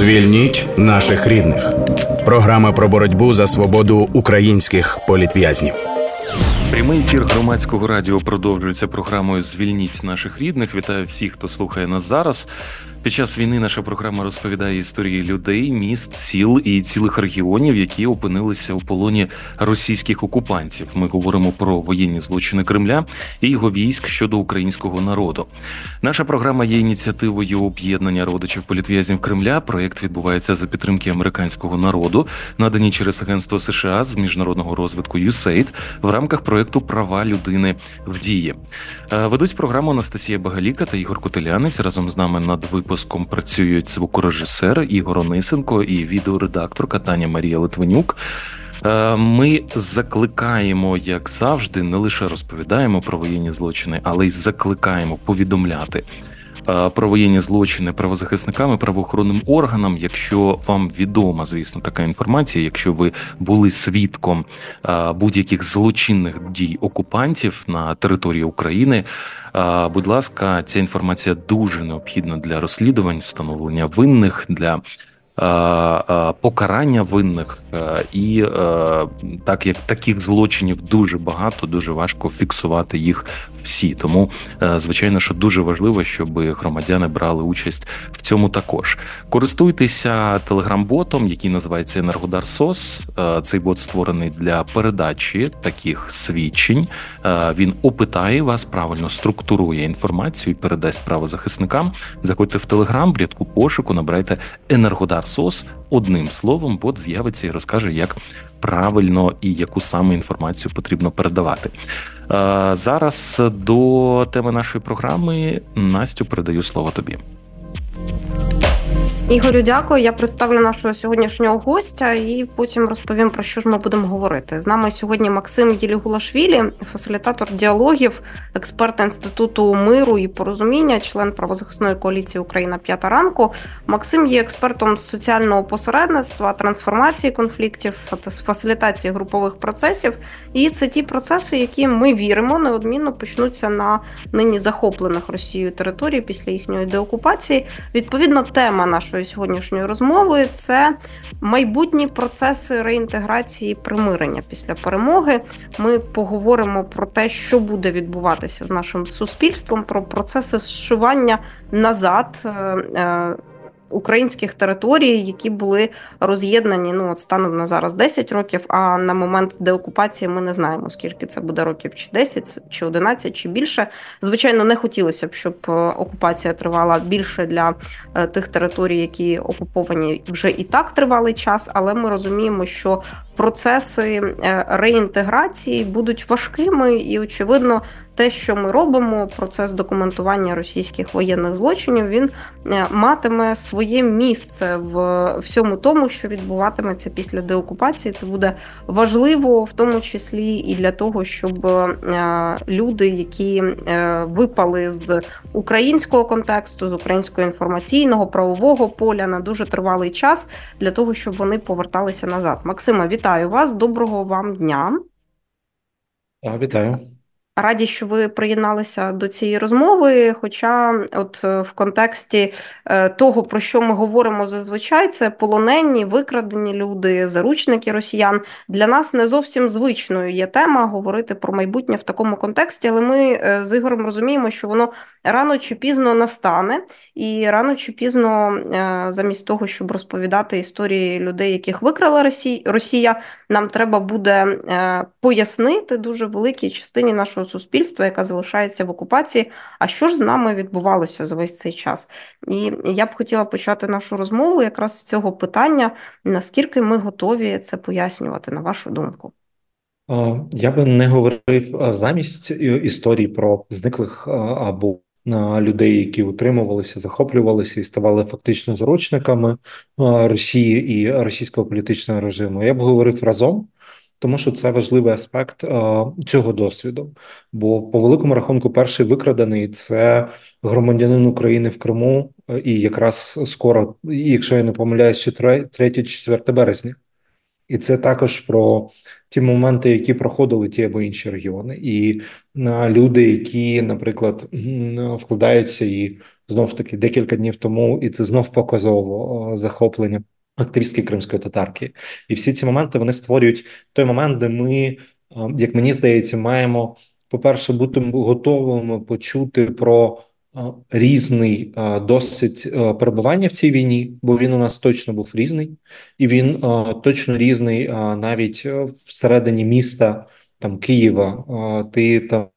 Звільніть наших рідних. Програма про боротьбу за свободу українських політв'язнів. Прямий ефір громадського радіо продовжується програмою Звільніть наших рідних. Вітаю всіх, хто слухає нас зараз. Під час війни наша програма розповідає історії людей, міст, сіл і цілих регіонів, які опинилися у полоні російських окупантів. Ми говоримо про воєнні злочини Кремля і його військ щодо українського народу. Наша програма є ініціативою об'єднання родичів політв'язнів Кремля. Проєкт відбувається за підтримки американського народу, надані через агентство США з міжнародного розвитку USAID в рамках проєкту Права людини в дії. Е, ведуть програму Анастасія Багаліка та Ігор Котелянець разом з нами над випуском випуском працюють звукорежисер Ігор Онисенко і відеоредакторка Таня Марія Литвинюк. Е, ми закликаємо, як завжди, не лише розповідаємо про воєнні злочини, але й закликаємо повідомляти про воєнні злочини правозахисниками, правоохоронним органам. Якщо вам відома, звісно, така інформація, якщо ви були свідком е, будь-яких злочинних дій окупантів на території України. Будь ласка, ця інформація дуже необхідна для розслідувань, встановлення винних для покарання винних, і так як таких злочинів дуже багато, дуже важко фіксувати їх всі. Тому, звичайно, що дуже важливо, щоб громадяни брали участь в цьому також. Користуйтеся телеграм-ботом, який називається Енергодар Сос. Цей бот створений для передачі таких свідчень. Він опитає вас, правильно структурує інформацію і передасть правозахисникам. Заходьте в телеграм, в рядку пошуку, набирайте Енергодар сос одним словом, бот з'явиться і розкаже, як правильно і яку саме інформацію потрібно передавати. Зараз до теми нашої програми Настю передаю слово тобі. Ігорю, дякую. Я представлю нашого сьогоднішнього гостя і потім розповім про що ж ми будемо говорити. З нами сьогодні Максим Єлігулашвілі, фасилітатор діалогів, експерт інституту миру і порозуміння, член правозахисної коаліції Україна п'ята ранку. Максим є експертом соціального посередництва, трансформації конфліктів, фасилітації групових процесів. І це ті процеси, які ми віримо, неодмінно почнуться на нині захоплених Росією території після їхньої деокупації. Відповідно, тема нашої нашої сьогоднішньої розмови це майбутні процеси реінтеграції примирення після перемоги. Ми поговоримо про те, що буде відбуватися з нашим суспільством, про процеси зшивання назад. Українських територій, які були роз'єднані ну от станом на зараз 10 років. А на момент деокупації ми не знаємо, скільки це буде років, чи 10, чи 11, чи більше. Звичайно, не хотілося б, щоб е, окупація тривала більше для е, тих територій, які окуповані вже і так тривалий час, але ми розуміємо, що процеси е, реінтеграції будуть важкими, і очевидно, те, що ми робимо, процес документування російських воєнних злочинів, він е, матиме своє місце в всьому тому, що відбуватиметься після деокупації. Це буде важливо, в тому числі і для того, щоб е, люди, які випали з українського контексту, з українського інформаційного правового поля на дуже тривалий час, для того, щоб вони поверталися назад. Максима, вітаю. Вітаю вас, доброго вам дня. Вітаю. Раді, що ви приєдналися до цієї розмови. Хоча, от е, в контексті е, того, про що ми говоримо зазвичай, це полонені, викрадені люди, заручники росіян. Для нас не зовсім звичною є тема говорити про майбутнє в такому контексті, але ми е, з Ігорем розуміємо, що воно рано чи пізно настане, і рано чи пізно, замість того, щоб розповідати історії людей, яких викрала Росія, нам треба буде пояснити дуже великій частині нашого суспільства, яка залишається в окупації. А що ж з нами відбувалося за весь цей час? І я б хотіла почати нашу розмову якраз з цього питання: наскільки ми готові це пояснювати, на вашу думку? Я би не говорив замість історії про зниклих або на людей, які утримувалися, захоплювалися і ставали фактично заручниками Росії і російського політичного режиму. Я б говорив разом тому що це важливий аспект е, цього досвіду. Бо по великому рахунку, перший викрадений це громадянин України в Криму, е, і якраз скоро, якщо я не помиляюсь, 3-4 березня. І це також про ті моменти, які проходили ті або інші регіони, і на люди, які, наприклад, вкладаються і знов таки декілька днів тому, і це знов показово захоплення активістки кримської татарки. І всі ці моменти вони створюють той момент, де ми, як мені здається, маємо, по-перше, бути готовими почути про різний досить перебування в цій війні, бо він у нас точно був різний, і він точно різний навіть всередині міста там Києва. Ти там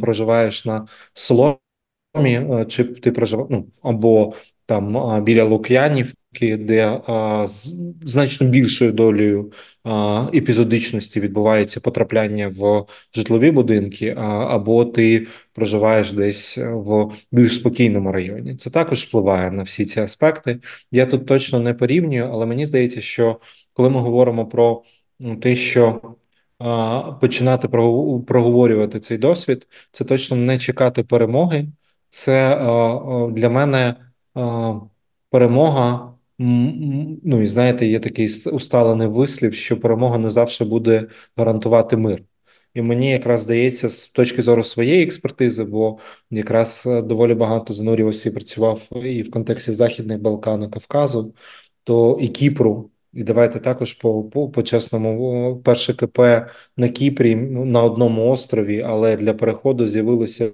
проживаєш на Соломі, чи ти проживаєш ну, або там біля Лук'янів де а, з значно більшою долею а, епізодичності відбувається потрапляння в житлові будинки, а, або ти проживаєш десь в більш спокійному районі. Це також впливає на всі ці аспекти. Я тут точно не порівнюю, але мені здається, що коли ми говоримо про те, що Починати проговорювати цей досвід, це точно не чекати перемоги. Це для мене перемога ну і знаєте, є такий усталений вислів, що перемога не завжди буде гарантувати мир. І мені якраз здається, з точки зору своєї експертизи, бо якраз е, доволі багато занурювався і працював і в контексті Західних Балкан, Кавказу, то і Кіпру. І давайте також по по, по чесному перше КП на Кіпрі на одному острові, але для переходу з'явилося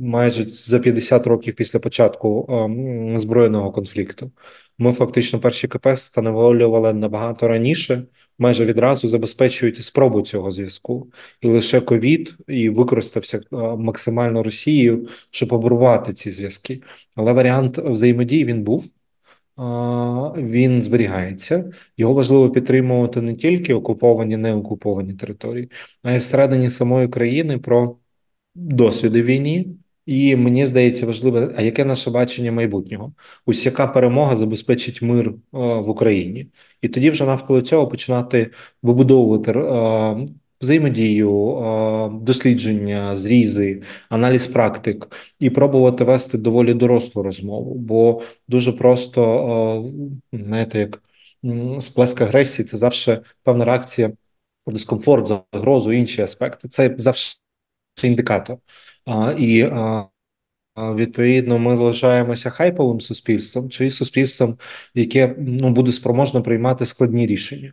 майже за 50 років після початку ем, збройного конфлікту. Ми фактично перші КП встановлювали набагато раніше, майже відразу забезпечують спробу цього зв'язку, і лише ковід і використався е, максимально Росією, щоб обрувати ці зв'язки. Але варіант взаємодії він був. Він зберігається, його важливо підтримувати не тільки окуповані, не окуповані території, а й всередині самої країни про досвіди війні, і мені здається важливо, а яке наше бачення майбутнього? Ось яка перемога забезпечить мир е, в Україні, і тоді вже навколо цього починати вибудовувати е, взаємодію, е, дослідження, зрізи, аналіз практик і пробувати вести доволі дорослу розмову, бо дуже просто знаєте, як сплеск агресії це завжди певна реакція, дискомфорт, загрозу, інші аспекти. Це завжди індикатор. І відповідно ми залишаємося хайповим суспільством чи суспільством, яке ну буде спроможно приймати складні рішення.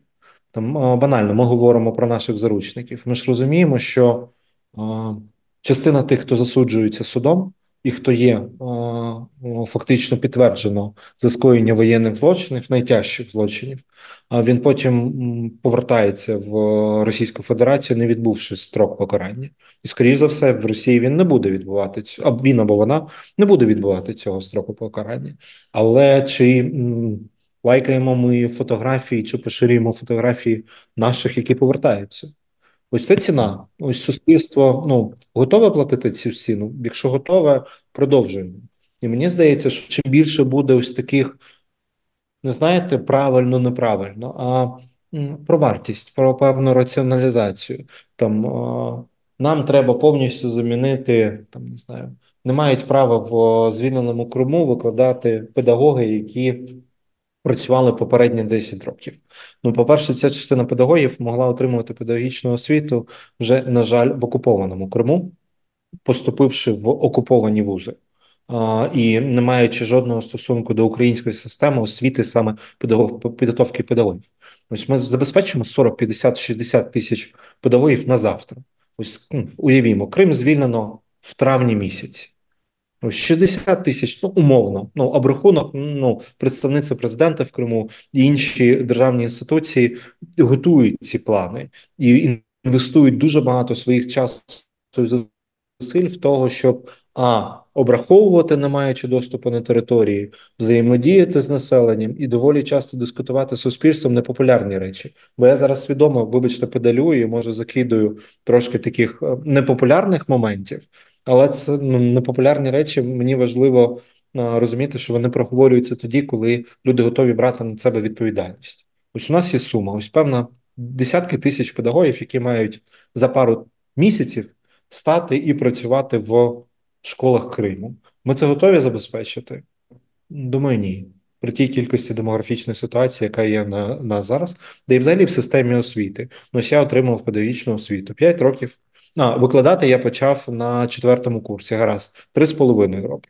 Там банально ми говоримо про наших заручників. Ми ж розуміємо, що частина тих, хто засуджується судом, і хто є фактично підтверджено за скоєння воєнних злочинів, найтяжчих злочинів, а він потім повертається в Російську Федерацію, не відбувши строк покарання, і скоріш за все в Росії він не буде відбувати а він або вона не буде відбувати цього строку покарання. Але чи лайкаємо ми фотографії, чи поширюємо фотографії наших, які повертаються? Ось це ціна. Ось суспільство ну готове платити цю ціну. Якщо готове, продовжуємо. І мені здається, що чим більше буде ось таких, не знаєте, правильно, неправильно, а про вартість, про певну раціоналізацію. Там нам треба повністю замінити, там не знаю, не мають права в звільненому Криму викладати педагоги, які працювали попередні 10 років. Ну, по-перше, ця частина педагогів могла отримувати педагогічну освіту вже, на жаль, в окупованому Криму, поступивши в окуповані вузи. І не маючи жодного стосунку до української системи освіти, саме підготовки педагогів. Ось ми забезпечимо 40, 50, 60 тисяч педагогів на завтра. Ось ну, уявімо, Крим звільнено в травні місяці. 60 тисяч, ну умовно, ну обрахунок, ну представництво президента в Криму і інші державні інституції готують ці плани і інвестують дуже багато своїх часу зусиль в того, щоб а обраховувати, не маючи доступу на території, взаємодіяти з населенням і доволі часто дискутувати з суспільством непопулярні речі. Бо я зараз свідомо, вибачте, педалюю і може закидую трошки таких е, непопулярних моментів. Але це ну, непопулярні речі. Мені важливо розуміти, що вони проговорюються тоді, коли люди готові брати на себе відповідальність. Ось у нас є сума, ось певна десятки тисяч педагогів, які мають за пару місяців стати і працювати в школах Криму. Ми це готові забезпечити? Думаю, ні. При тій кількості демографічної ситуації, яка є на нас зараз, де і взагалі в системі освіти. Ну, я отримав педагогічну освіту. П'ять років а, викладати я почав на четвертому курсі. Гаразд, три з половиною роки.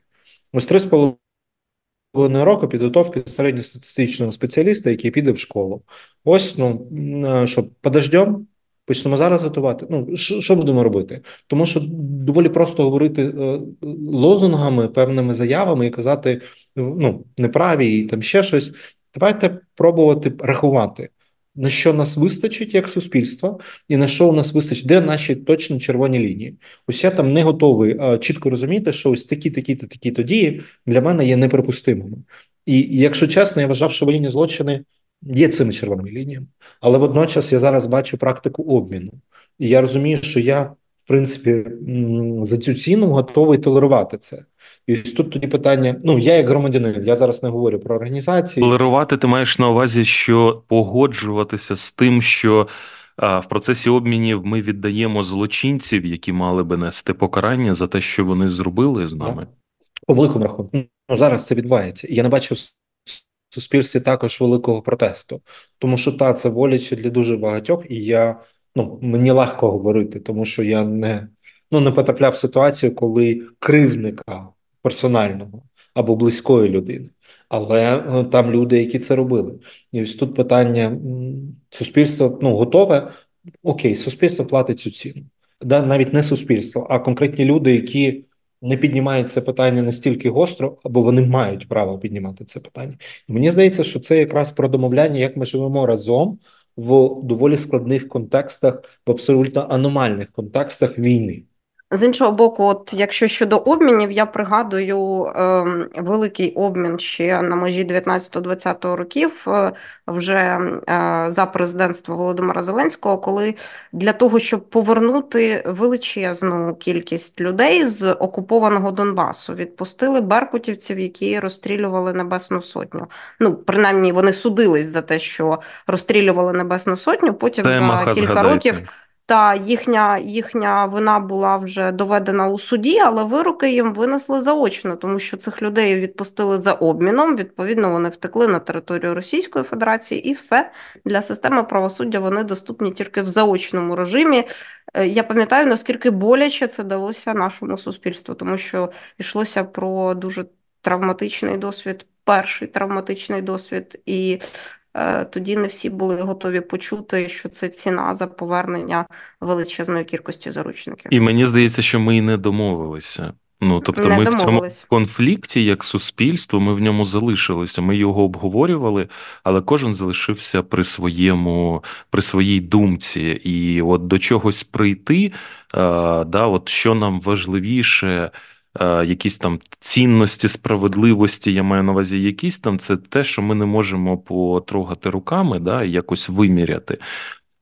Ось три з половиною року підготовки середньостатистичного спеціаліста, який піде в школу. Ось ну що подождем, Почнемо зараз готувати. Ну що будемо робити? Тому що доволі просто говорити е, лозунгами, певними заявами і казати ну неправі і там ще щось. Давайте пробувати рахувати. На що нас вистачить як суспільство, і на що у нас вистачить, де наші точні червоні лінії? Ось я там не готовий чітко розуміти, що ось такі, такі та такі то дії для мене є неприпустимими. І якщо чесно, я вважав, що воєнні злочини є цими червоними лініями, але водночас я зараз бачу практику обміну, і я розумію, що я в принципі за цю ціну готовий толерувати це. І ось тут тоді питання: ну я як громадянин, я зараз не говорю про організації. Толерувати ти маєш на увазі, що погоджуватися з тим, що а, в процесі обмінів ми віддаємо злочинців, які мали би нести покарання за те, що вони зробили з нами. По великому рахунку ну, зараз це відбувається. Я не бачу в суспільстві також великого протесту, тому що та це боляче для дуже багатьох, і я ну мені легко говорити, тому що я не ну не потрапляв в ситуацію, коли кривника персонального або близької людини. Але е, там люди, які це робили, і ось тут питання суспільство ну готове. Окей, суспільство платить цю ціну, да навіть не суспільство, а конкретні люди, які не піднімають це питання настільки гостро, або вони мають право піднімати це питання. І мені здається, що це якраз про домовляння, як ми живемо разом в доволі складних контекстах, в абсолютно аномальних контекстах війни. З іншого боку, от якщо щодо обмінів, я пригадую е, великий обмін ще на межі 19-20 років, е, вже е, за президентства Володимира Зеленського, коли для того, щоб повернути величезну кількість людей з окупованого Донбасу, відпустили беркутівців, які розстрілювали Небесну Сотню. Ну, принаймні, вони судились за те, що розстрілювали Небесну Сотню. Потім Темаха, за кілька згадайте. років. Та їхня їхня вина була вже доведена у суді, але вироки їм винесли заочно, тому що цих людей відпустили за обміном. Відповідно, вони втекли на територію Російської Федерації, і все для системи правосуддя вони доступні тільки в заочному режимі. Е, я пам'ятаю, наскільки боляче це далося нашому суспільству, тому що йшлося про дуже травматичний досвід, перший травматичний досвід і. Е, тоді не всі були готові почути, що це ціна за повернення величезної кількості заручників. І мені здається, що ми і не домовилися. Ну тобто, не ми домовились. в цьому конфлікті, як суспільство, ми в ньому залишилися. Ми його обговорювали, але кожен залишився при своєму, при своїй думці, і от до чогось прийти, а, да, от що нам важливіше. Якісь там цінності справедливості, я маю на увазі, якісь там це те, що ми не можемо потрогати руками, да, і якось виміряти.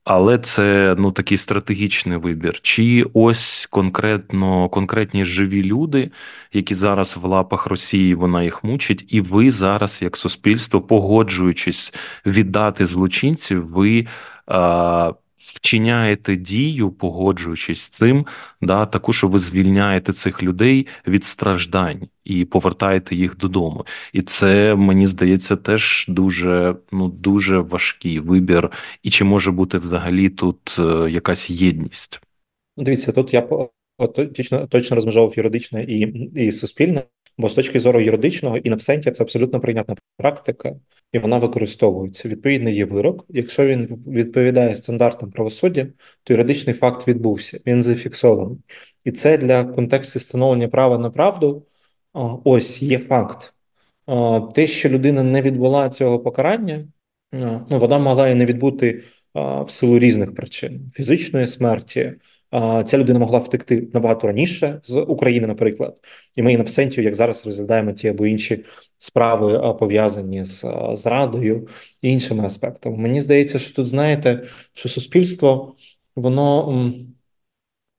Але це ну такий стратегічний вибір. Чи ось конкретно конкретні живі люди, які зараз в лапах Росії вона їх мучить, і ви зараз, як суспільство, погоджуючись віддати злочинців, ви. А, вчиняєте дію, погоджуючись з цим, да, таку, що ви звільняєте цих людей від страждань і повертаєте їх додому. І це мені здається теж дуже ну дуже важкий вибір. І чи може бути взагалі тут е, якась єдність? Дивіться, тут я точно точно розмежовував юридичне і, і суспільне. Бо з точки зору юридичного і напсентія це абсолютно прийнятна практика, і вона використовується. Відповідний є вирок. Якщо він відповідає стандартам правосуддя, то юридичний факт відбувся. Він зафіксований, і це для контексту встановлення права на правду. Ось є факт. Те, що людина не відбула цього покарання, ну вона могла і не відбути в силу різних причин фізичної смерті. Ця людина могла втекти набагато раніше з України, наприклад, і ми на Псентію, як зараз розглядаємо ті або інші справи пов'язані з зрадою і іншими аспектами. Мені здається, що тут знаєте, що суспільство, воно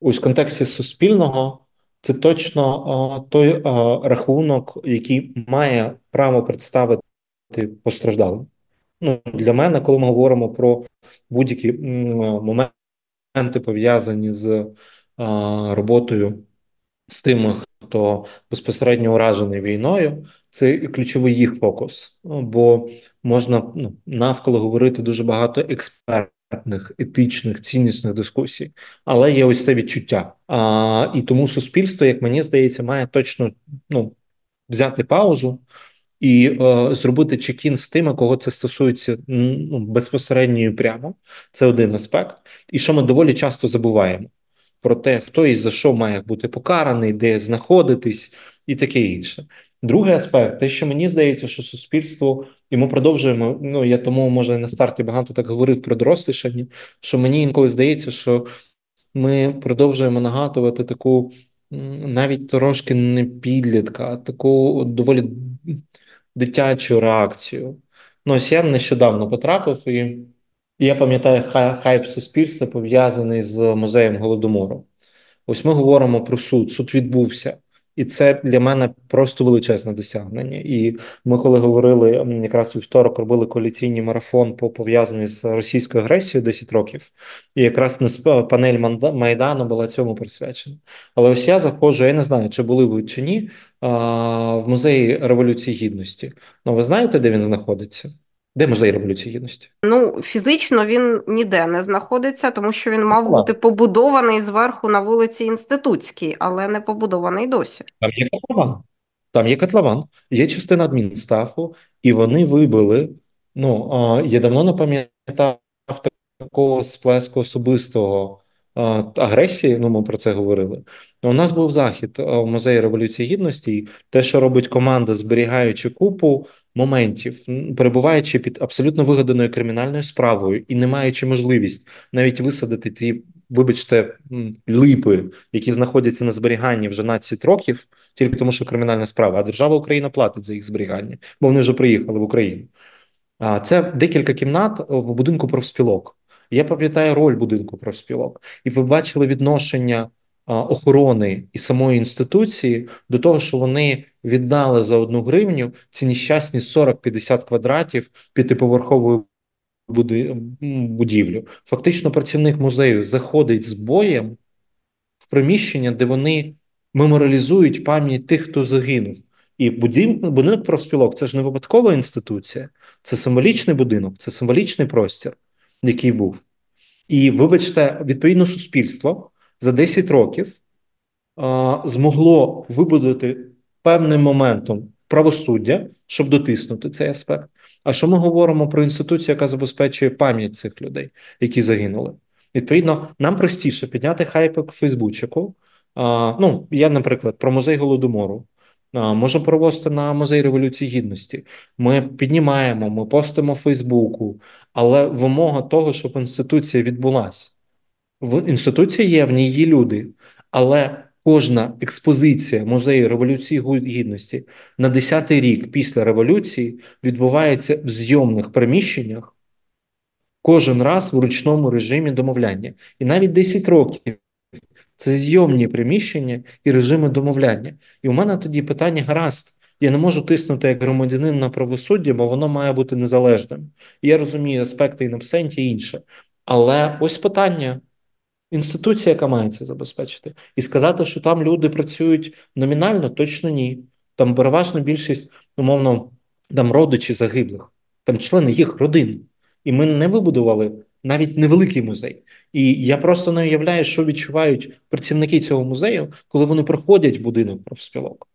ось в контексті суспільного. Це точно той рахунок, який має право представити постраждалим. Ну для мене, коли ми говоримо про будь-які моменти моменти пов'язані з роботою з тими, хто безпосередньо уражений війною, це ключовий їх фокус, бо можна ну, навколо говорити дуже багато експертних, етичних, ціннісних дискусій, але є ось це відчуття. А, І тому суспільство, як мені здається, має точно ну. взяти паузу і е, зробити чекін з тими, кого це стосується ну, безпосередньо і прямо. Це один аспект, і що ми доволі часто забуваємо про те, хто і за що має бути покараний, де знаходитись, і таке інше. Другий аспект, те, що мені здається, що суспільство, і ми продовжуємо. Ну я тому може на старті багато так говорив про дорослішання, що мені інколи здається, що ми продовжуємо нагадувати таку навіть трошки не підлітка, а таку доволі дитячу реакцію. Ну, ось я нещодавно потрапив, і я пам'ятаю хайп суспільства пов'язаний з музеєм Голодомору. Ось ми говоримо про суд. Суд відбувся. І це для мене просто величезне досягнення. І ми, коли говорили якраз у вівторок, робили коаліційний марафон по пов'язаний з російською агресією 10 років, і якраз не панель Майдану була цьому присвячена. Але ось я заходжу, я не знаю, чи були ви чи ні, в музеї Революції Гідності. Ну, ви знаєте, де він знаходиться? Де музей революції гідності? Ну фізично він ніде не знаходиться, тому що він мав бути побудований зверху на вулиці Інститутській, але не побудований досі. Там є котлован. Там є котлован, є частина адмінстафу, і вони вибили. Ну я давно не пам'ятав такого сплеску особистого агресії. Ну, ми про це говорили. У нас був захід в музеї революції гідності. і Те, що робить команда, зберігаючи купу моментів, перебуваючи під абсолютно вигаданою кримінальною справою і не маючи можливість навіть висадити ті, вибачте, липи, які знаходяться на зберіганні вже 12 років, тільки тому, що кримінальна справа, а держава Україна платить за їх зберігання, бо вони вже приїхали в Україну. А це декілька кімнат в будинку профспілок. Я пам'ятаю роль будинку профспілок, і ви бачили відношення охорони і самої інституції до того, що вони віддали за одну гривню ці нещасні 40-50 квадратів п'ятиповерхової будівлю. Фактично, працівник музею заходить з боєм в приміщення, де вони меморалізують пам'ять тих, хто загинув. І будинок профспілок це ж не випадкова інституція, це символічний будинок, це символічний простір, який був. І вибачте, відповідно, суспільство за 10 років а, змогло вибудувати певним моментом правосуддя, щоб дотиснути цей аспект. А що ми говоримо про інституцію, яка забезпечує пам'ять цих людей, які загинули? Відповідно, нам простіше підняти хайпик в Фейсбучику. А, ну, я, наприклад, про музей голодомору. Можемо провести на музей Революції Гідності. Ми піднімаємо, ми постимо в Фейсбуку, але вимога того, щоб інституція відбулася. В інституції є в ній є люди, але кожна експозиція музею Революції Гідності на 10-й рік після революції відбувається в зйомних приміщеннях кожен раз в ручному режимі домовляння. І навіть 10 років це зйомні приміщення і режими домовляння. І у мене тоді питання гаразд. Я не можу тиснути як громадянин на правосуддя, бо воно має бути незалежним. І я розумію аспекти і на і інше. Але ось питання: інституція, яка має це забезпечити, і сказати, що там люди працюють номінально, точно ні. Там переважна більшість, умовно, там родичі загиблих, там члени їх родин. І ми не вибудували навіть невеликий музей. І я просто не уявляю, що відчувають працівники цього музею, коли вони проходять будинок профспілок.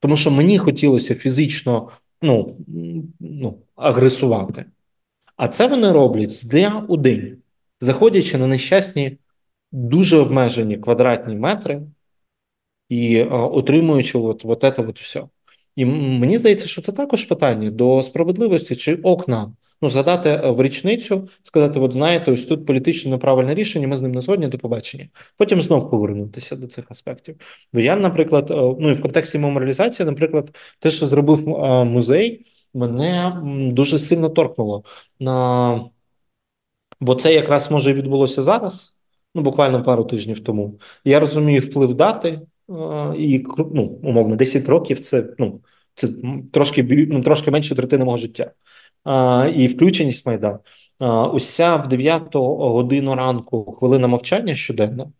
Тому що мені хотілося фізично ну, ну, агресувати. А це вони роблять з дня у день, заходячи на нещасні, дуже обмежені квадратні метри і а, отримуючи от, от це от все. І мені здається, що це також питання до справедливості чи окна ну згадати е, в річницю, сказати: от знаєте, ось тут політично неправильне рішення, ми з ним не згодні до побачення. Потім знов повернутися до цих аспектів. Бо я, наприклад, е, ну і в контексті меморіалізації, наприклад, те, що зробив е, музей, мене дуже сильно торкнуло на бо це якраз може відбулося зараз. Ну, буквально пару тижнів тому. Я розумію вплив дати і ну, умовно 10 років це ну, це трошки ну, трошки менше третини мого життя і включеність Майдан. Уся в 9 годину ранку хвилина мовчання щоденно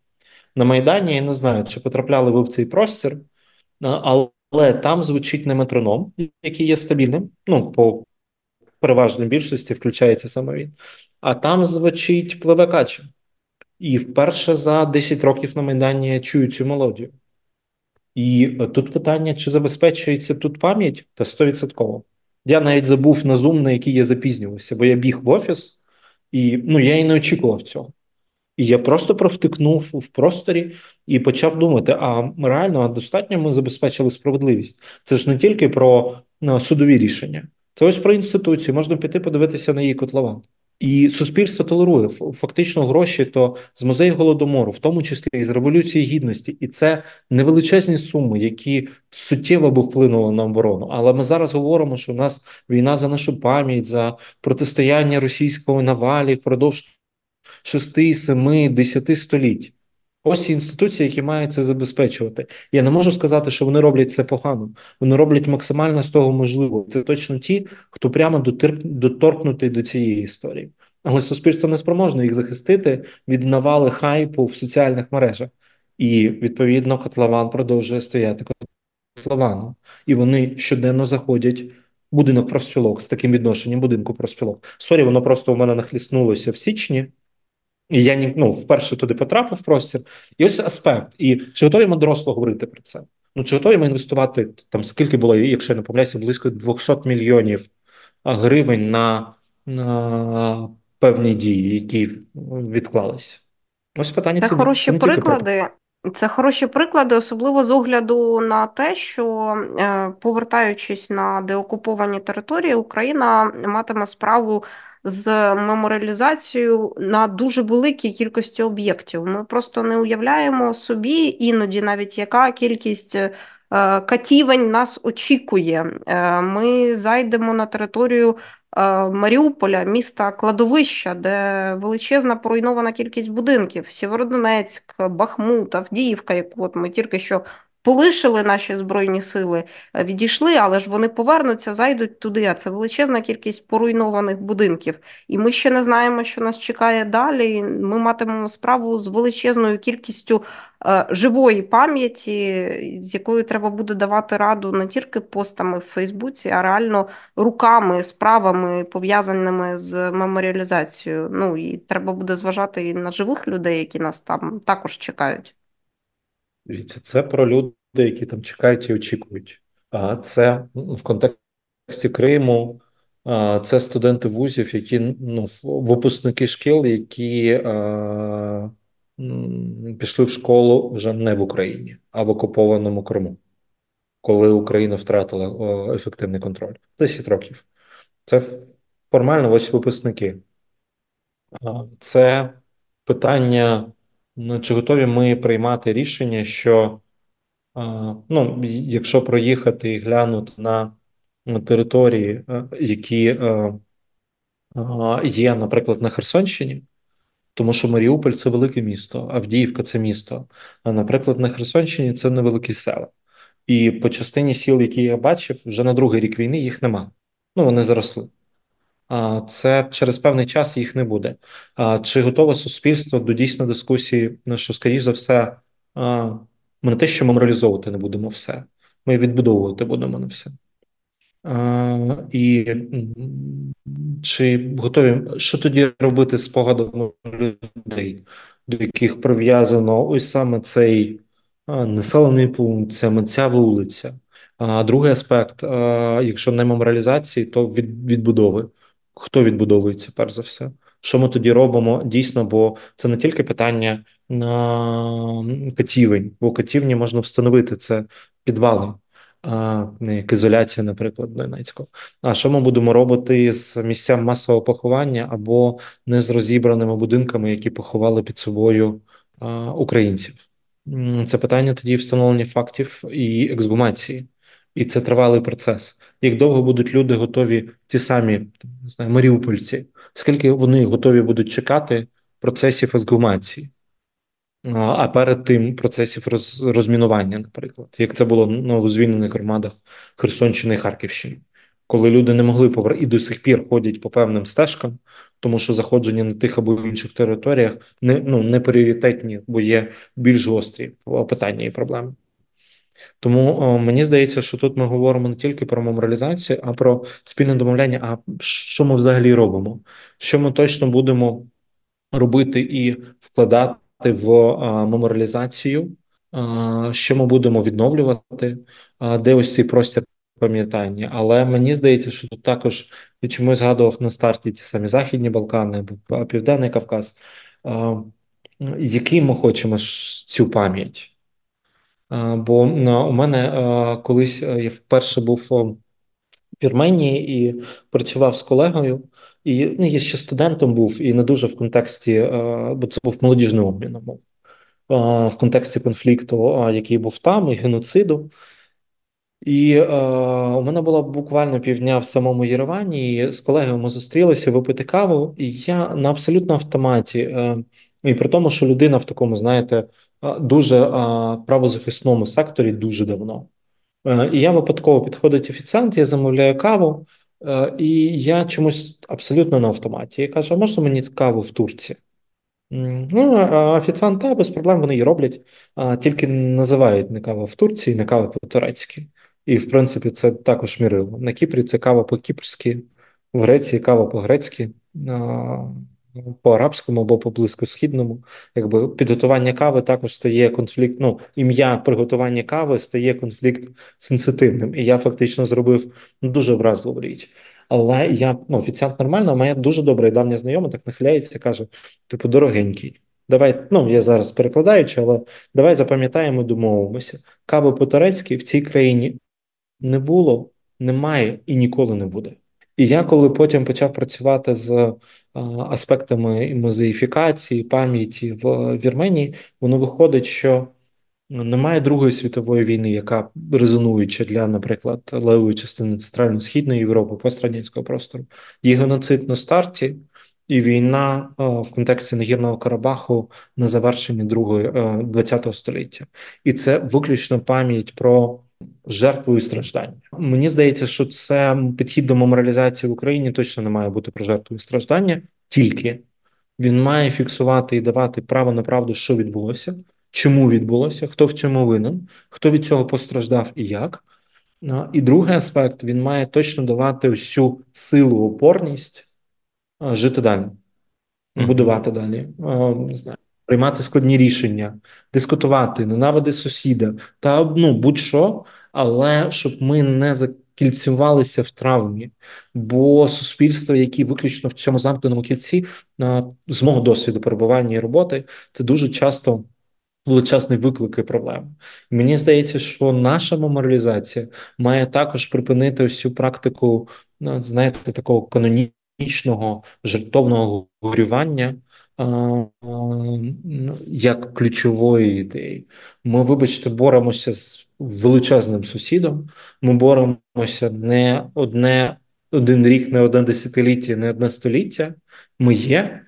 на Майдані. Я не знаю, чи потрапляли ви в цей простір, але там звучить не метроном, який є стабільним. Ну, по переважній більшості включається саме він. А там звучить пливекача. І вперше за 10 років на Майдані чую цю мелодію. І тут питання: чи забезпечується тут пам'ять та 100%. Я навіть забув на Zoom, на який я запізнювався, бо я біг в офіс, і ну я і не очікував цього. І я просто провтикнув в просторі і почав думати: а реально а достатньо ми забезпечили справедливість. Це ж не тільки про судові рішення, це ось про інституцію. Можна піти подивитися на її котлован. І суспільство толерує фактично гроші то з музею голодомору, в тому числі і з революції гідності, і це невеличезні суми, які суттєво б вплинули на оборону. Але ми зараз говоримо, що у нас війна за нашу пам'ять, за протистояння російського навалі впродовж шести, семи, десяти століть. Ось інституції, які мають це забезпечувати. Я не можу сказати, що вони роблять це погано. Вони роблять максимально з того можливо. Це точно ті, хто прямо доторкнутий до цієї історії. Але суспільство не спроможне їх захистити від навали хайпу в соціальних мережах. І відповідно котлован продовжує стояти котлованом. І вони щоденно заходять в будинок профспілок з таким відношенням будинку профспілок. Sorry, воно просто у мене нахліснулося в січні. І я ну, вперше туди потрапив в простір. І ось аспект. І чи готові ми доросло говорити про це? Ну чи готові ми інвестувати там, скільки було, якщо я не помиляюся, близько 200 мільйонів гривень на, на певні дії, які відклалися? Ось питання це хороші це приклади. Це хороші приклади, особливо з огляду на те, що е, повертаючись на деокуповані території, Україна матиме справу з меморіалізацією на дуже великій кількості об'єктів. Ми просто не уявляємо собі іноді, навіть яка кількість е, катівень нас очікує. Е, ми зайдемо на територію. Е, Маріуполя, міста кладовища, де величезна поруйнована кількість будинків: Сєвєродонецьк, Бахмут, Авдіївка, яку от ми тільки що полишили наші збройні сили, е, відійшли, але ж вони повернуться, зайдуть туди. А це величезна кількість поруйнованих будинків. І ми ще не знаємо, що нас чекає далі. Ми матимемо справу з величезною кількістю е, живої пам'яті, з якою треба буде давати раду не тільки постами в Фейсбуці, а реально руками, справами пов'язаними з меморіалізацією. Ну і треба буде зважати і на живих людей, які нас там також чекають. Дивіться, це про люди, які там чекають і очікують. А це в контексті Криму, це студенти вузів, які ну, випускники шкіл, які а, пішли в школу вже не в Україні, а в окупованому Криму, коли Україна втратила ефективний контроль. 10 років. Це формально ось випускники. Це питання. Ну, чи готові ми приймати рішення, що ну, якщо проїхати і глянути на території, е, які е, є, наприклад, на Херсонщині, тому що Маріуполь це велике місто, Авдіївка це місто. А наприклад, на Херсонщині це невеликі села. І по частині сіл, які я бачив, вже на другий рік війни їх нема. Ну вони заросли це через певний час їх не буде. Чи готове суспільство до дійсної дискусії? Ну, що, скоріш за все, ми не те, що меморалізовувати не будемо все, ми відбудовувати будемо не все. І чи готові що тоді робити з спогадами людей, до яких прив'язано ось саме цей населений пункт, саме ця вулиця? А другий аспект, якщо не меморалізації, то від відбудови хто відбудовується, перш за все. Що ми тоді робимо дійсно? Бо це не тільки питання на катівень, бо катівні можна встановити це підвали, а як ізоляція, наприклад, Донецького. А що ми будемо робити з місцям масового поховання або не з розібраними будинками, які поховали під собою українців? Це питання тоді встановлення фактів і ексгумації і це тривалий процес. Як довго будуть люди готові, ті самі не знаю, маріупольці, скільки вони готові будуть чекати процесів езгумації, а перед тим процесів роз, розмінування, наприклад, як це було ну, в звільнених громадах Херсонщини і Харківщини, коли люди не могли повер... і до сих пір ходять по певним стежкам, тому що заходження на тих або інших територіях не ну не пріоритетні, бо є більш гострі питання і проблеми. Тому о, мені здається, що тут ми говоримо не тільки про меморалізацію, а про спільне домовляння. А що ми взагалі робимо? Що ми точно будемо робити і вкладати в а, меморалізацію що ми будемо відновлювати, де ось цей простір пам'ятання. Але мені здається, що тут також і чому згадував на старті ті самі Західні Балкани або Південний Кавказ, який ми хочемо цю пам'ять. Бо у мене колись я вперше був в Вірменії і працював з колегою, і ну, я ще студентом був, і не дуже в контексті, бо це був молодіжний обмін, в контексті конфлікту, який був там, і геноциду. І е, у мене було буквально півдня в самому Єревані. і З колегами ми зустрілися випити каву, і я на абсолютно автоматі, е, і при тому, що людина в такому, знаєте, дуже правозахисному секторі дуже давно. Е, і я випадково підходить офіціант, я замовляю каву, е, і я чомусь абсолютно на автоматі. Я кажу: а можна мені каву в Турції? Ну, офіціант, та, без проблем вони її роблять, тільки називають не кава в Турції, не кава по-турецьки. І, в принципі, це також мірило. На Кіпрі це кава по-кіпрськи, в Греції кава по-грецьки, по арабському або по близькосхідному. Якби підготування кави також стає конфлікт. Ну, ім'я приготування кави стає конфлікт сенситивним. І я фактично зробив дуже образливу річ. Але я ну, офіціант нормально, моя дуже добра і давня знайома так нахиляється, каже: типу, дорогенький. Давай, ну я зараз перекладаючи, але давай запам'ятаємо, домовимося. Кави по-турецьки в цій країні не було, немає і ніколи не буде. І я коли потім почав працювати з аспектами музеїфікації, пам'яті в Вірменії, воно виходить, що немає Другої світової війни, яка резонуюча для, наприклад, левої частини центрально-східної Європи пострадянського простору. Є геноцид на старті, і війна в контексті Нагірного Карабаху на завершенні другої ХХ століття, і це виключно пам'ять про жертву і страждання. Мені здається, що це підхід до меморіалізації в Україні точно не має бути про жертву і страждання, тільки він має фіксувати і давати право на правду, що відбулося, чому відбулося, хто в цьому винен, хто від цього постраждав і як. І другий аспект він має точно давати всю силу, опорність жити далі, будувати далі. Не знаю приймати складні рішення, дискутувати, ненавиди сусіда та ну будь-що, але щоб ми не закільцювалися в травмі, бо суспільство, які виключно в цьому замкненому кільці, з мого досвіду перебування і роботи, це дуже часто. Величезний виклик і проблеми. Мені здається, що наша меморіалізація має також припинити ось цю практику, ну, знаєте, такого канонічного жертовного горювання, як ключової ідеї. Ми, вибачте, боремося з величезним сусідом. Ми боремося не одне один рік, не одне десятиліття, не одне століття. Ми є,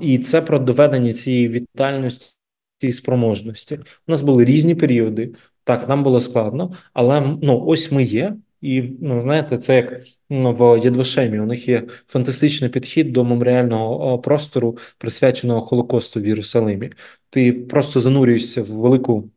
і це про доведення цієї вітальності і спроможності. У нас були різні періоди. Так, нам було складно, але ну ось ми є. І ну знаєте, це як ну, в Єдвошемі. У них є фантастичний підхід до меморіального простору, присвяченого Холокосту в Єрусалимі. Ти просто занурюєшся в велику,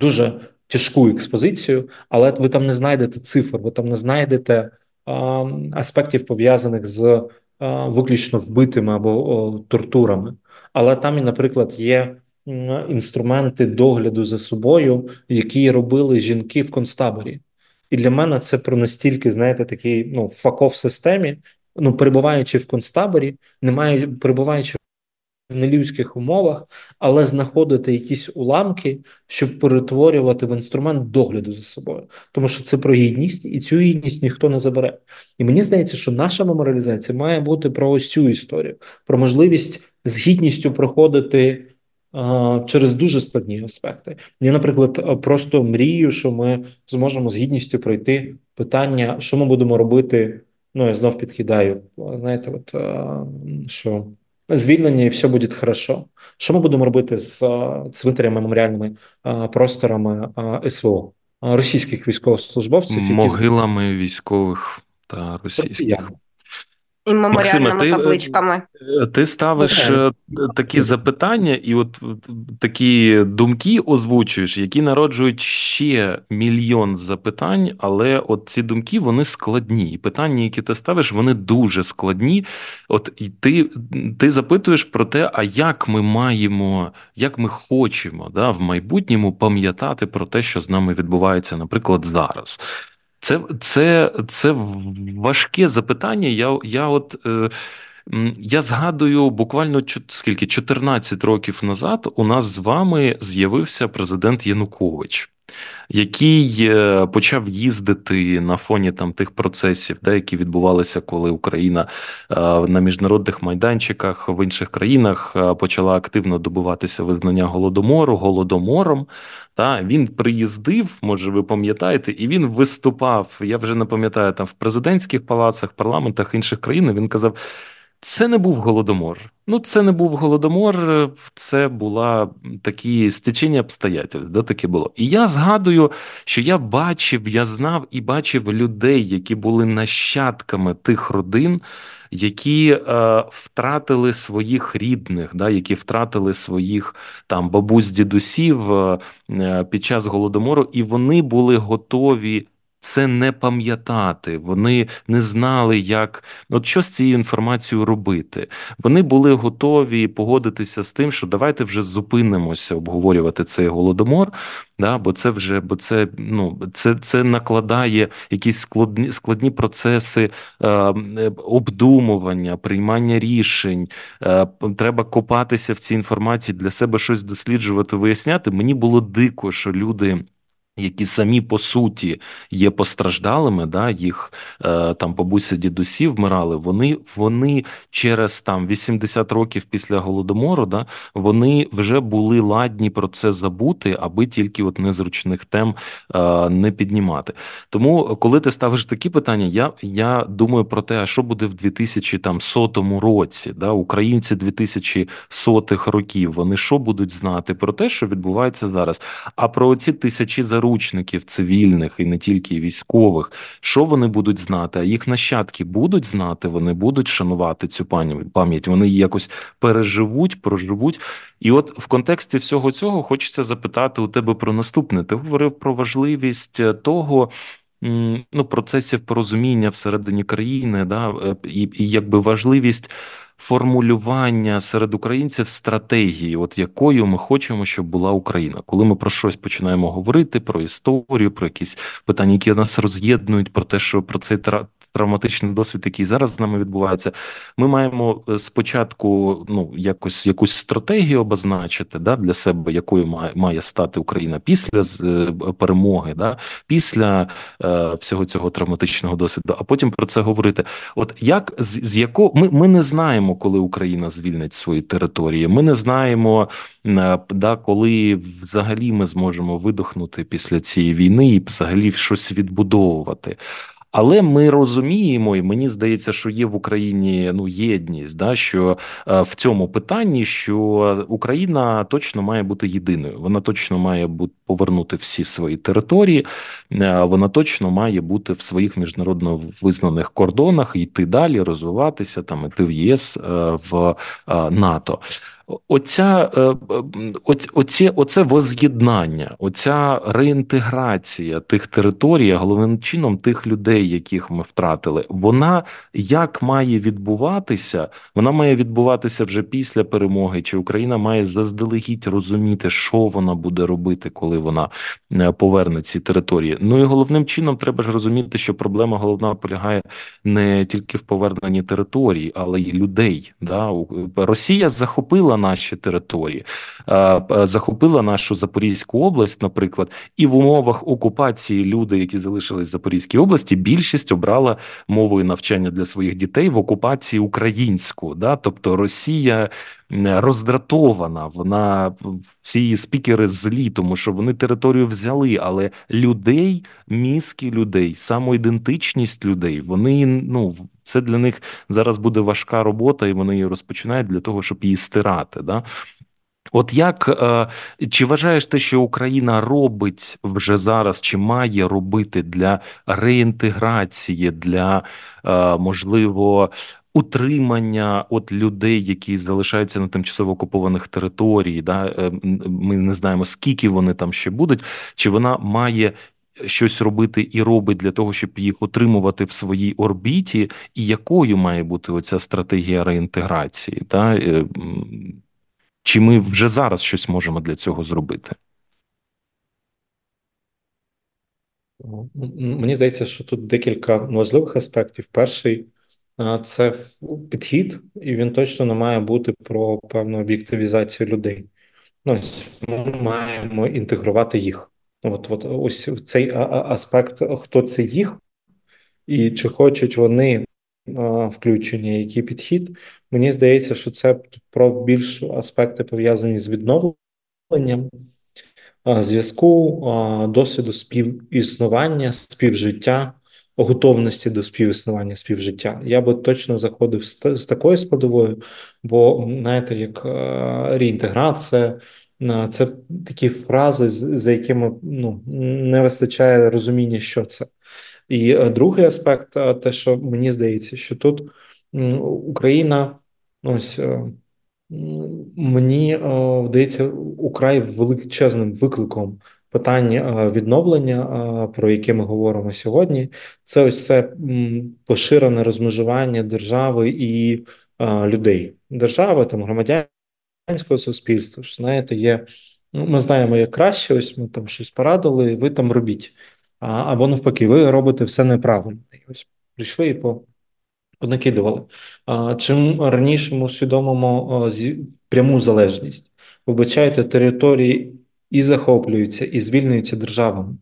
дуже тяжку експозицію, але ви там не знайдете цифр, ви там не знайдете а, аспектів пов'язаних з а, виключно вбитими або о, тортурами. Але там, наприклад, є. Інструменти догляду за собою, які робили жінки в концтаборі. І для мене це про настільки, знаєте, такий ну факов системі. Ну, перебуваючи в концтаборі, немає перебуваючи в нелюдських умовах, але знаходити якісь уламки, щоб перетворювати в інструмент догляду за собою, тому що це про гідність, і цю гідність ніхто не забере. І мені здається, що наша меморіалізація має бути про ось цю історію, про можливість з гідністю проходити через дуже складні аспекти. Я, наприклад, просто мрію, що ми зможемо з гідністю пройти питання, що ми будемо робити. Ну, я знов підкидаю. Знаєте, от що звільнення і все буде хорошо. Що ми будемо робити з цвинтарями меморіальними просторами СВО російських військовослужбовців, могилами військових та російських. Росіян. І меморіальними Максиме, ти, табличками. Е, ти ставиш okay. Е, такі запитання, і от такі думки озвучуєш, які народжують ще мільйон запитань, але от ці думки вони складні. І питання, які ти ставиш, вони дуже складні. От і ти ти запитуєш про те, а як ми маємо, як ми хочемо да, в майбутньому пам'ятати про те, що з нами відбувається, наприклад, зараз. Це це, це важке запитання. Я я от е, я згадую буквально скільки 14 років назад у нас з вами з'явився президент Янукович який е, почав їздити на фоні там тих процесів, де які відбувалися, коли Україна е, на міжнародних майданчиках в інших країнах е, почала активно добиватися визнання голодомору голодомором. Та він приїздив, може, ви пам'ятаєте, і він виступав. Я вже не пам'ятаю там в президентських палацах, парламентах інших країн. Він казав. Це не був голодомор. Ну, це не був голодомор, це була такі стечення обстоятельств, да, таке було. І я згадую, що я бачив, я знав і бачив людей, які були нащадками тих родин, які е, втратили своїх рідних, да, які втратили своїх там бабусь, дідусів е, під час голодомору, і вони були готові це не пам'ятати. Вони не знали, як от що з цією інформацією робити. Вони були готові погодитися з тим, що давайте вже зупинимося обговорювати цей голодомор. Да, бо це вже бо це ну це це накладає якісь складні складні процеси е, обдумування, приймання рішень. Е, Треба копатися в цій інформації для себе щось досліджувати, виясняти. Мені було дико, що люди які самі по суті є постраждалими, да, їх е, там бабуся дідусі вмирали. Вони вони через там 80 років після голодомору, да, вони вже були ладні про це забути, аби тільки от незручних тем е, не піднімати. Тому, коли ти ставиш такі питання, я я думаю про те, а що буде в 2100 році, да, українці 2100-х років, вони що будуть знати про те, що відбувається зараз, а про ці тисячі за заручників цивільних і не тільки військових, що вони будуть знати? А їх нащадки будуть знати, вони будуть шанувати цю пам'ять, вони її якось переживуть, проживуть. І от в контексті всього цього хочеться запитати у тебе про наступне. Ти говорив про важливість е, того. Ну, процесів порозуміння всередині країни, да, е, і, і якби важливість формулювання серед українців стратегії, от якою ми хочемо, щоб була Україна, коли ми про щось починаємо говорити, про історію, про якісь питання, які нас роз'єднують, про те, що про цей травматичний досвід, який зараз з нами відбувається, ми маємо е, спочатку ну якось якусь стратегію обозначити да, для себе, якою має має стати Україна після е, перемоги, да, після е, всього цього травматичного досвіду, а потім про це говорити. От як з, з якого ми, ми не знаємо, коли Україна звільнить свої території, ми не знаємо. Е, да, коли взагалі ми зможемо видохнути після цієї війни і взагалі щось відбудовувати. Але ми розуміємо, і мені здається, що є в Україні ну єдність, да що е, в цьому питанні, що Україна точно має бути єдиною. Вона точно має бути повернути всі свої території, е, вона точно має бути в своїх міжнародно визнаних кордонах, йти далі, розвиватися там, іти в ЄС е, в НАТО. Оця е, оці, оце воз'єднання, оця реінтеграція тих територій, головним чином тих людей, яких ми втратили, вона як має відбуватися? Вона має відбуватися вже після перемоги. Чи Україна має заздалегідь розуміти, що вона буде робити, коли вона е, поверне ці території? Ну і головним чином треба ж розуміти, що проблема головна полягає не тільки в поверненні територій, але й людей. Да? Росія захопила наші території, захопила нашу Запорізьку область, наприклад, і в умовах окупації люди, які залишились в Запорізькій області, більшість обрала мовою навчання для своїх дітей в окупації українську, да, тобто Росія. Роздратована, вона ці спікери злі, тому що вони територію взяли, але людей, мізки людей, самоідентичність людей, вони ну це для них зараз буде важка робота, і вони її розпочинають для того, щоб її стирати. Да? От як е, чи вважаєш ти, що Україна робить вже зараз, чи має робити для реінтеграції, для е, можливо утримання от людей, які залишаються на тимчасово окупованих територій, да е, ми не знаємо скільки вони там ще будуть, чи вона має. Щось робити і робить для того, щоб їх утримувати в своїй орбіті, і якою має бути оця стратегія реінтеграції, та е, чи ми вже зараз щось можемо для цього зробити? Мені здається, що тут декілька важливих аспектів. Перший це підхід, і він точно не має бути про певну об'єктивізацію людей. Ну, Ми маємо інтегрувати їх. От, от ось цей аспект, хто це їх, і чи хочуть вони включення, який підхід. Мені здається, що це про більш аспекти пов'язані з відновленням зв'язку, досвіду співіснування, співжиття готовності до співіснування співжиття. Я би точно заходив з, такою складовою, бо знаєте, як реінтеграція. Е, це такі фрази, за якими ну не вистачає розуміння, що це. І е, другий аспект, те, що мені здається, що тут Україна ось мені вдається украй величезним викликом питання відновлення, про яке ми говоримо сьогодні, це ось це поширене розмежування держави і людей. Держави там громадянського суспільства. ж, Знаєте, є. Ну, ми знаємо, як краще, ось ми там щось порадили, ви там робіть. Або навпаки, ви робите все неправильно. І ось прийшли і по, понакидували. Чим раніше ми усвідомимо пряму залежність, вибачайте території і захоплюються, і звільнюються державами.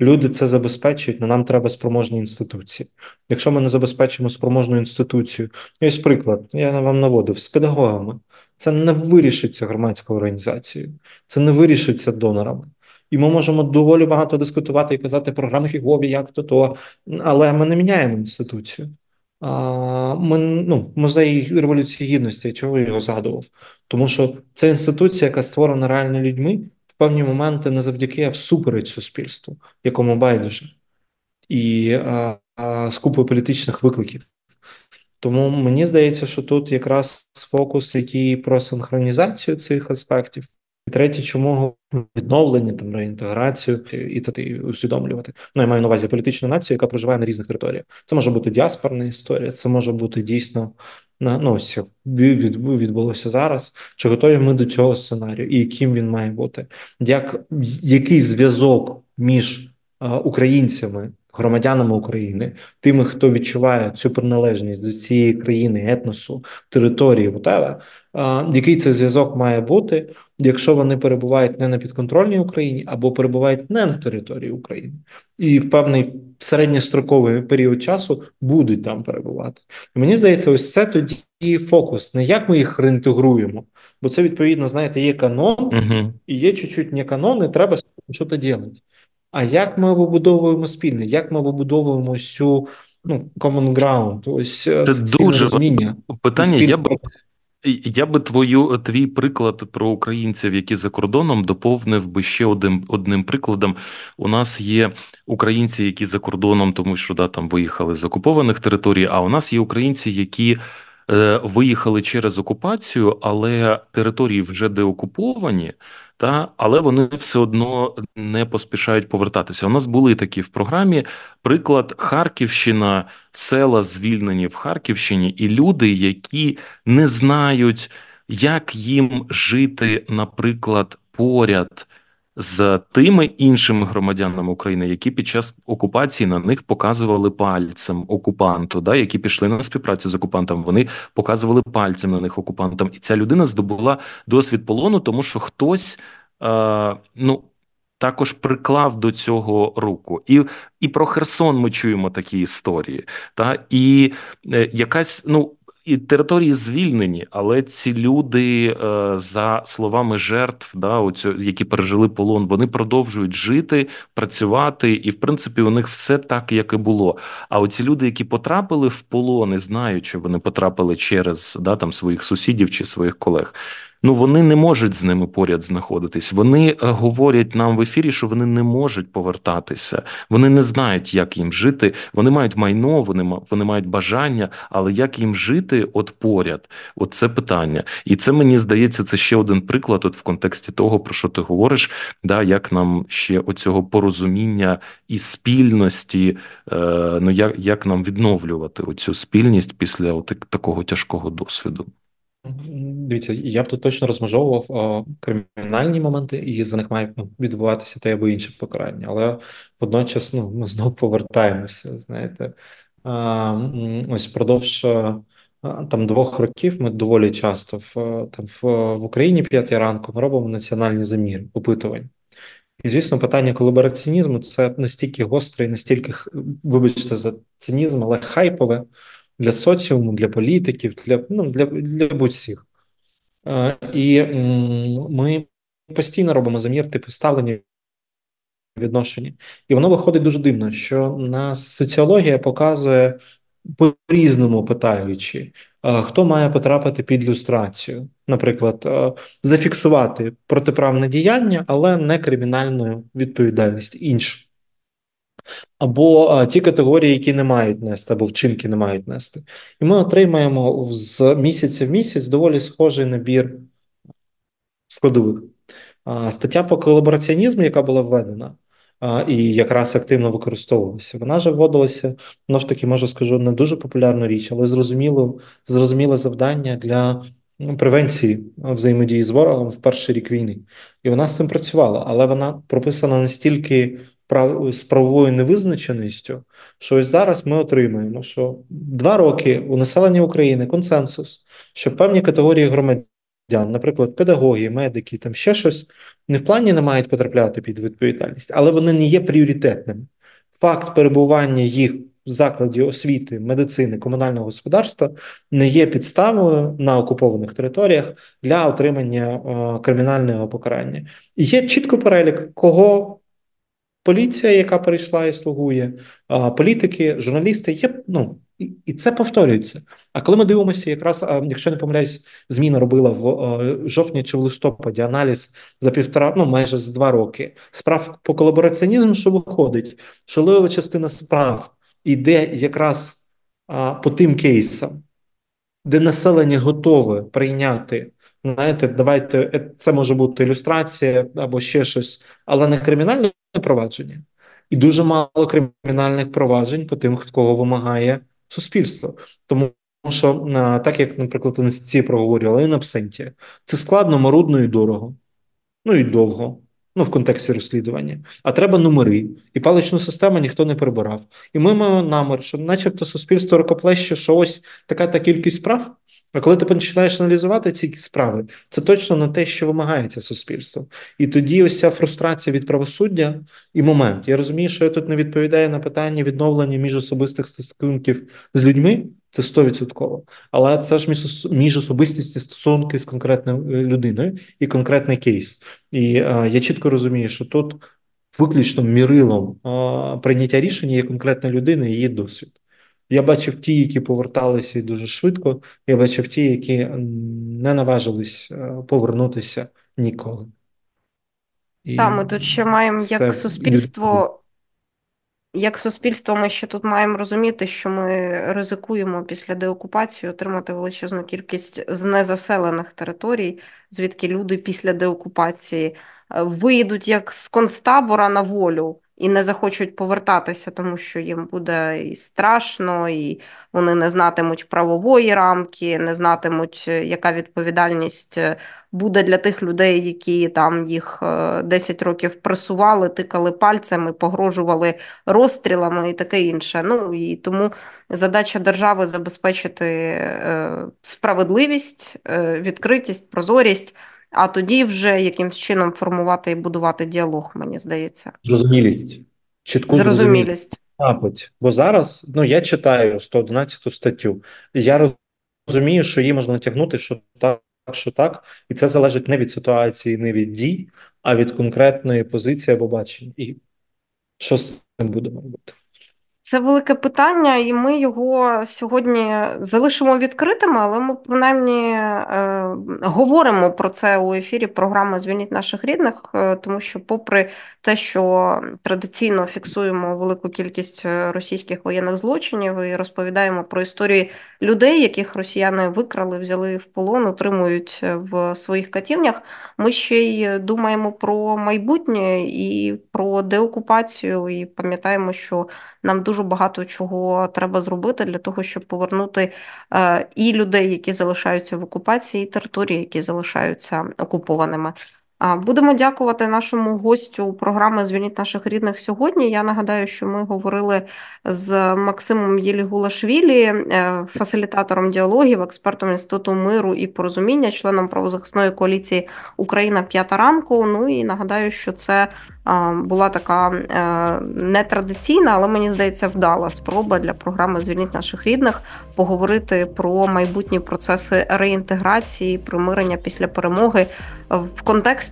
Люди це забезпечують, але нам треба спроможні інституції. Якщо ми не забезпечимо спроможну інституцію, ось приклад, я вам наводив з педагогами, це не вирішиться громадською організацією, це не вирішиться донорами. І ми можемо доволі багато дискутувати і казати програми фігові, як то то, але ми не міняємо інституцію. Ми, ну, Музей Революції Гідності, чого його згадував? Тому що це інституція, яка створена реально людьми в певні моменти не завдяки, а всупереч суспільству, якому байдуже, і а, а, з купою політичних викликів. Тому мені здається, що тут якраз фокус, який про синхронізацію цих аспектів. І третє, чому відновлення, там реінтеграцію, і це ти усвідомлювати. Ну, я маю на увазі політичну націю, яка проживає на різних територіях. Це може бути діаспорна історія, це може бути дійсно ну, від, відбулося зараз. Чи готові ми до цього сценарію, і яким він має бути? Як який зв'язок між а, українцями? Громадянами України, тими, хто відчуває цю приналежність до цієї країни, етносу, території, whatever, який цей зв'язок має бути, якщо вони перебувають не на підконтрольній Україні або перебувають не на території України, і в певний середньостроковий період часу будуть там перебувати. І мені здається, ось це тоді фокус, не як ми їх реінтегруємо, бо це відповідно, знаєте, є канон, uh і є чуть-чуть не канон, і треба щось робити. А як ми вибудовуємо спільне, як ми вибудовуємо цю ну, common ground, ось це дуже розуміння питання. Я б я би твою твій приклад про українців, які за кордоном, доповнив би ще одним одним прикладом. У нас є українці, які за кордоном, тому що да там виїхали з окупованих територій. А у нас є українці, які е, виїхали через окупацію, але території вже деокуповані та але вони все одно не поспішають повертатися. У нас були такі в програмі приклад Харківщина, села звільнені в Харківщині, і люди, які не знають, як їм жити, наприклад, поряд. З тими іншими громадянами України, які під час окупації на них показували пальцем окупанту, да, які пішли на співпрацю з окупантом, вони показували пальцем на них окупантам, і ця людина здобула досвід полону, тому що хтось е, ну. Також приклав до цього руку, і і про Херсон ми чуємо такі історії, та і е, якась ну і території звільнені, але ці люди, е, за словами жертв, да, оцю, які пережили полон, вони продовжують жити, працювати, і в принципі у них все так, як і було. А оці люди, які потрапили в полон, і знають, що вони потрапили через да, там своїх сусідів чи своїх колег. Ну вони не можуть з ними поряд знаходитись. Вони е, говорять нам в ефірі, що вони не можуть повертатися. Вони не знають, як їм жити. Вони мають майно, вони вони мають бажання, але як їм жити от поряд? От це питання, і це мені здається, це ще один приклад. От в контексті того, про що ти говориш, да як нам ще оцього порозуміння і спільності, е, ну як як нам відновлювати оцю спільність після от такого тяжкого досвіду. Дивіться, я б тут точно розмежовував о, кримінальні моменти, і за них має відбуватися те або інше покарання. Але водночас ну, ми знову повертаємося. Знаєте, а, ось впродовж там двох років ми доволі часто в там в, в Україні п'ятій ранку ми робимо національні заміри опитувань. І, звісно, питання колабораціонізму це настільки гостре і настільки, вибачте, за цинізм, але хайпове для соціуму, для політиків, для ну, для, для будь-всіх. Е, і ми постійно робимо замір типу ставлення відношення. І воно виходить дуже дивно, що нас соціологія показує по-різному питаючи, е, хто має потрапити під люстрацію, наприклад, е, зафіксувати протиправне діяння, але не кримінальну відповідальність іншу або а, ті категорії, які не мають нести, або вчинки не мають нести. І ми отримаємо з місяця в місяць доволі схожий набір складових. Стаття по колабораціонізму, яка була введена, і якраз активно використовувалася, вона ж вводилася, ну ж таки, можу скажу, не дуже популярну річ, але зрозуміло, зрозуміле завдання для. Превенції взаємодії з ворогом в перший рік війни, і вона з цим працювала, але вона прописана настільки з правовою невизначеністю, що ось зараз ми отримаємо, що два роки у населення України консенсус, що певні категорії громадян, наприклад, педагоги, медики, там ще щось, не в плані не мають потрапляти під відповідальність, але вони не є пріоритетними. Факт перебування їх в закладі освіти, медицини, комунального господарства не є підставою на окупованих територіях для отримання е, кримінального покарання. І є чітко перелік, кого поліція, яка прийшла і слугує, політики, журналісти є. Ну і, це повторюється. А коли ми дивимося, якраз якщо не помиляюсь, зміна робила в жовтні чи в листопаді аналіз за півтора, ну майже за два роки справ по колабораціонізму, що виходить, що левова частина справ іде якраз а, по тим кейсам, де населення готове прийняти. Знаєте, давайте е, це може бути ілюстрація або ще щось, але не кримінальне провадження, і дуже мало кримінальних проваджень по тим, кого вимагає суспільство. Тому що, так як, наприклад, інституції проговорювали, in абсенті, це складно, марудно і дорого, ну і довго. Ну, в контексті розслідування, а треба номери, і паличну систему ніхто не прибирав. І ми маємо намір, що, начебто, суспільство рукоплеще, що ось така та кількість справ, а коли ти починаєш аналізувати ці справи, це точно не те, що вимагається суспільством. І тоді ось ця фрустрація від правосуддя і момент. Я розумію, що я тут не відповідаю на питання відновлення міжособистих стосунків з людьми. Це стовідсотково. Але це ж міжособистісні стосунки з конкретною е, людиною і конкретний кейс. І а, я чітко розумію, що тут виключно мірилом а, прийняття рішення є конкретна людина і її досвід. Я бачив ті, які поверталися дуже швидко. Я бачив ті, які не наважились е, повернутися ніколи. Так, ми тут ще маємо як суспільство. Як суспільство, ми ще тут маємо розуміти, що ми ризикуємо після деокупації отримати величезну кількість з незаселених територій, звідки люди після деокупації е, виїдуть як з концтабора на волю і не захочуть повертатися, тому що їм буде і страшно, і вони не знатимуть правової рамки, не знатимуть, е, яка відповідальність е, буде для тих людей, які там їх 10 е, років пресували, тикали пальцями, погрожували розстрілами і таке інше. Ну і тому задача держави забезпечити справедливість, відкритість, прозорість а тоді вже якимсь чином формувати і будувати діалог, мені здається. Зрозумілість. Чітку зрозумілість. Мабуть, бо зараз ну я читаю 111 статтю. Я розумію, що її можна натягнути, що так, що так, і це залежить не від ситуації, не від дій, а від конкретної позиції або бачення. І що з цим будемо робити? Це велике питання, і ми його сьогодні залишимо відкритим, але ми принаймні е, говоримо про це у ефірі програми Звільніть наших рідних, е, тому що, попри те, що традиційно фіксуємо велику кількість е, російських воєнних злочинів і розповідаємо про історії людей, яких росіяни викрали, взяли в полон, утримують в своїх катівнях. Ми ще й думаємо про майбутнє і про деокупацію, і пам'ятаємо, що нам дуже багато чого треба зробити для того, щоб повернути е, і людей, які залишаються в окупації, і території, які залишаються окупованими. Будемо дякувати нашому гостю програми Звільніть наших рідних сьогодні. Я нагадаю, що ми говорили з Максимом Єлігулашвілі, е, фасилітатором діалогів, експертом інституту миру і порозуміння, членом правозахисної коаліції Україна п'ята ранку. Ну і нагадаю, що це була така е, нетрадиційна, але мені здається, вдала спроба для програми Звільніть наших рідних поговорити про майбутні процеси реінтеграції, примирення після перемоги в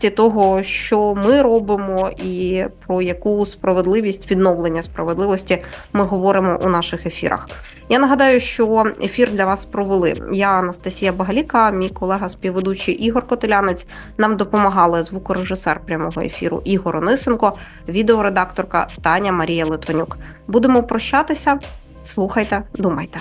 контексті того, що ми робимо, і про яку справедливість відновлення справедливості ми говоримо у наших ефірах. Я нагадаю, що ефір для вас провели. Я Анастасія Багаліка, мій колега співведучий Ігор Котелянець. Нам допомагали звукорежисер прямого ефіру Ігор Онисенко, відеоредакторка Таня Марія Литвинюк. Будемо прощатися. Слухайте, думайте.